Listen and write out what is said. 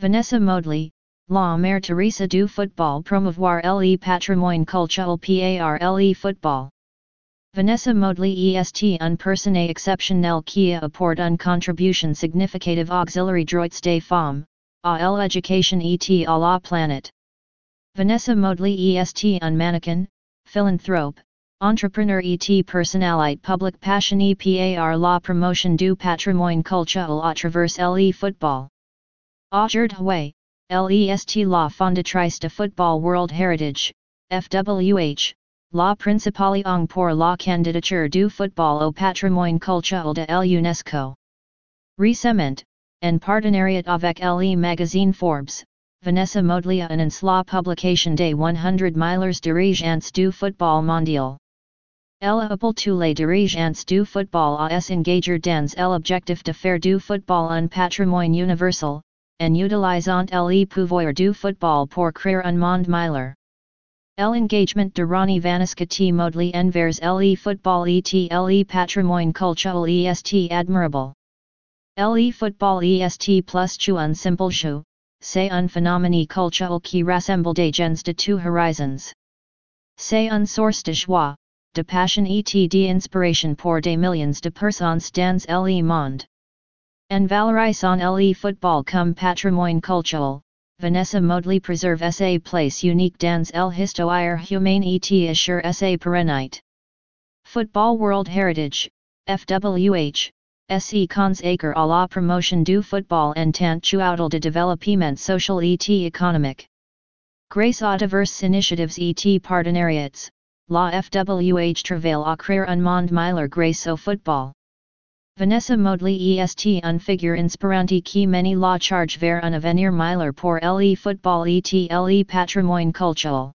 Vanessa Modely, La Mère Teresa du Football promouvoir le patrimoine culturel par le football. Vanessa Modely est un personne exceptionnelle qui apporte une contribution significative auxiliary droits des femmes, à l'éducation et à la planète. Vanessa Modely est un mannequin, philanthrope, entrepreneur et personnalité publique passionnée par la promotion du patrimoine culturel à travers le football. Aujourd'hui, lest la fondatrice de Football World Heritage, FWH, la principale ong pour la candidature du football au patrimoine culturel de l'UNESCO. Récemment, en partenariat avec le magazine Forbes, Vanessa Modely annonce la publication des 100 meilleurs dirigeants du football mondial. Elle appelle tous les dirigeants du football à s'engager dans l'objectif de faire du football un patrimoine universel, en utilisant le pouvoir du football pour créer un monde meilleur. L'engagement de Rani Vanessa T. Modely envers le football et le patrimoine culturel est admirable. Le football est plus un simple jeu, c'est un phénomène culturel qui rassemble des gens de tous horizons. C'est une source de joie, de passion et d'inspiration pour des millions de personnes dans le monde. En valorisant le football comme patrimoine culturel, Vanessa Modely preserve sa place unique dans l'histoire humaine et assure sa pérennité. Football World Heritage, FWH, se consacre à la promotion du football en tant qu'outil de développement social et économique. Grâce à diverses initiatives et partenariats, la FWH travaille à créer un monde meilleur grâce au football. Vanessa Modely est un figure inspirante qui mène la charge vers un avenir meilleur pour le football et le patrimoine culturel.